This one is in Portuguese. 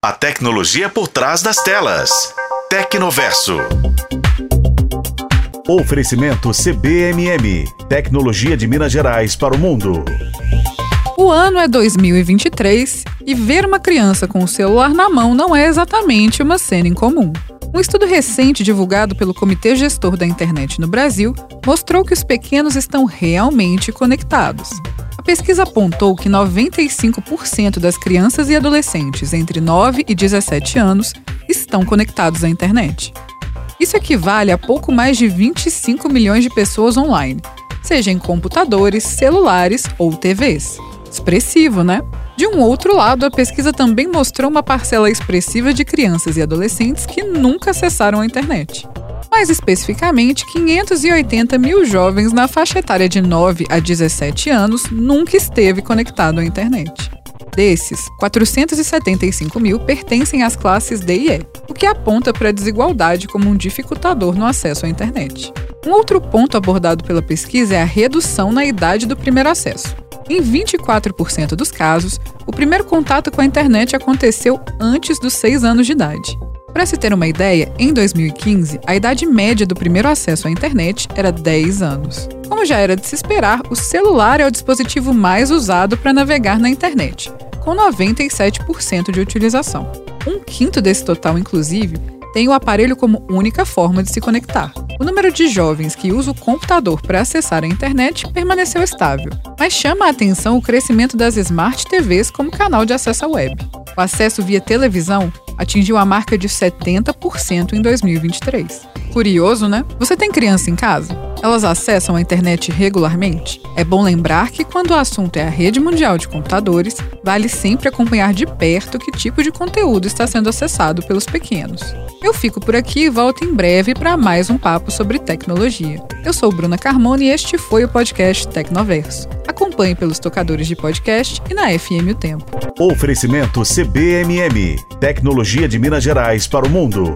A tecnologia por trás das telas. Tecnoverso. Oferecimento CBMM. Tecnologia de Minas Gerais para o mundo. O ano é 2023 e ver uma criança com o celular na mão não é exatamente uma cena incomum. Um estudo recente divulgado pelo Comitê Gestor da Internet no Brasil mostrou que os pequenos estão realmente conectados pesquisa apontou que 95% das crianças e adolescentes entre 9 e 17 anos estão conectados à internet. Isso equivale a pouco mais de 25 milhões de pessoas online, seja em computadores, celulares ou TVs. Expressivo, né? De um outro lado, a pesquisa também mostrou uma parcela expressiva de crianças e adolescentes que nunca acessaram a internet mais especificamente 580 mil jovens na faixa etária de 9 a 17 anos nunca esteve conectado à internet. Desses, 475 mil pertencem às classes D e E, o que aponta para a desigualdade como um dificultador no acesso à internet. Um outro ponto abordado pela pesquisa é a redução na idade do primeiro acesso. Em 24% dos casos, o primeiro contato com a internet aconteceu antes dos 6 anos de idade. Para se ter uma ideia, em 2015, a idade média do primeiro acesso à internet era 10 anos. Como já era de se esperar, o celular é o dispositivo mais usado para navegar na internet, com 97% de utilização. Um quinto desse total, inclusive, tem o aparelho como única forma de se conectar. O número de jovens que usa o computador para acessar a internet permaneceu estável, mas chama a atenção o crescimento das Smart TVs como canal de acesso à web. O acesso via televisão atingiu a marca de 70% em 2023. Curioso, né? Você tem criança em casa? Elas acessam a internet regularmente? É bom lembrar que, quando o assunto é a rede mundial de computadores, vale sempre acompanhar de perto que tipo de conteúdo está sendo acessado pelos pequenos. Eu fico por aqui e volto em breve para mais um papo sobre tecnologia. Eu sou Bruna Carmona e este foi o podcast Tecnoverso. Acompanhe pelos tocadores de podcast e na FM O Tempo. Oferecimento CBMM Tecnologia de Minas Gerais para o mundo.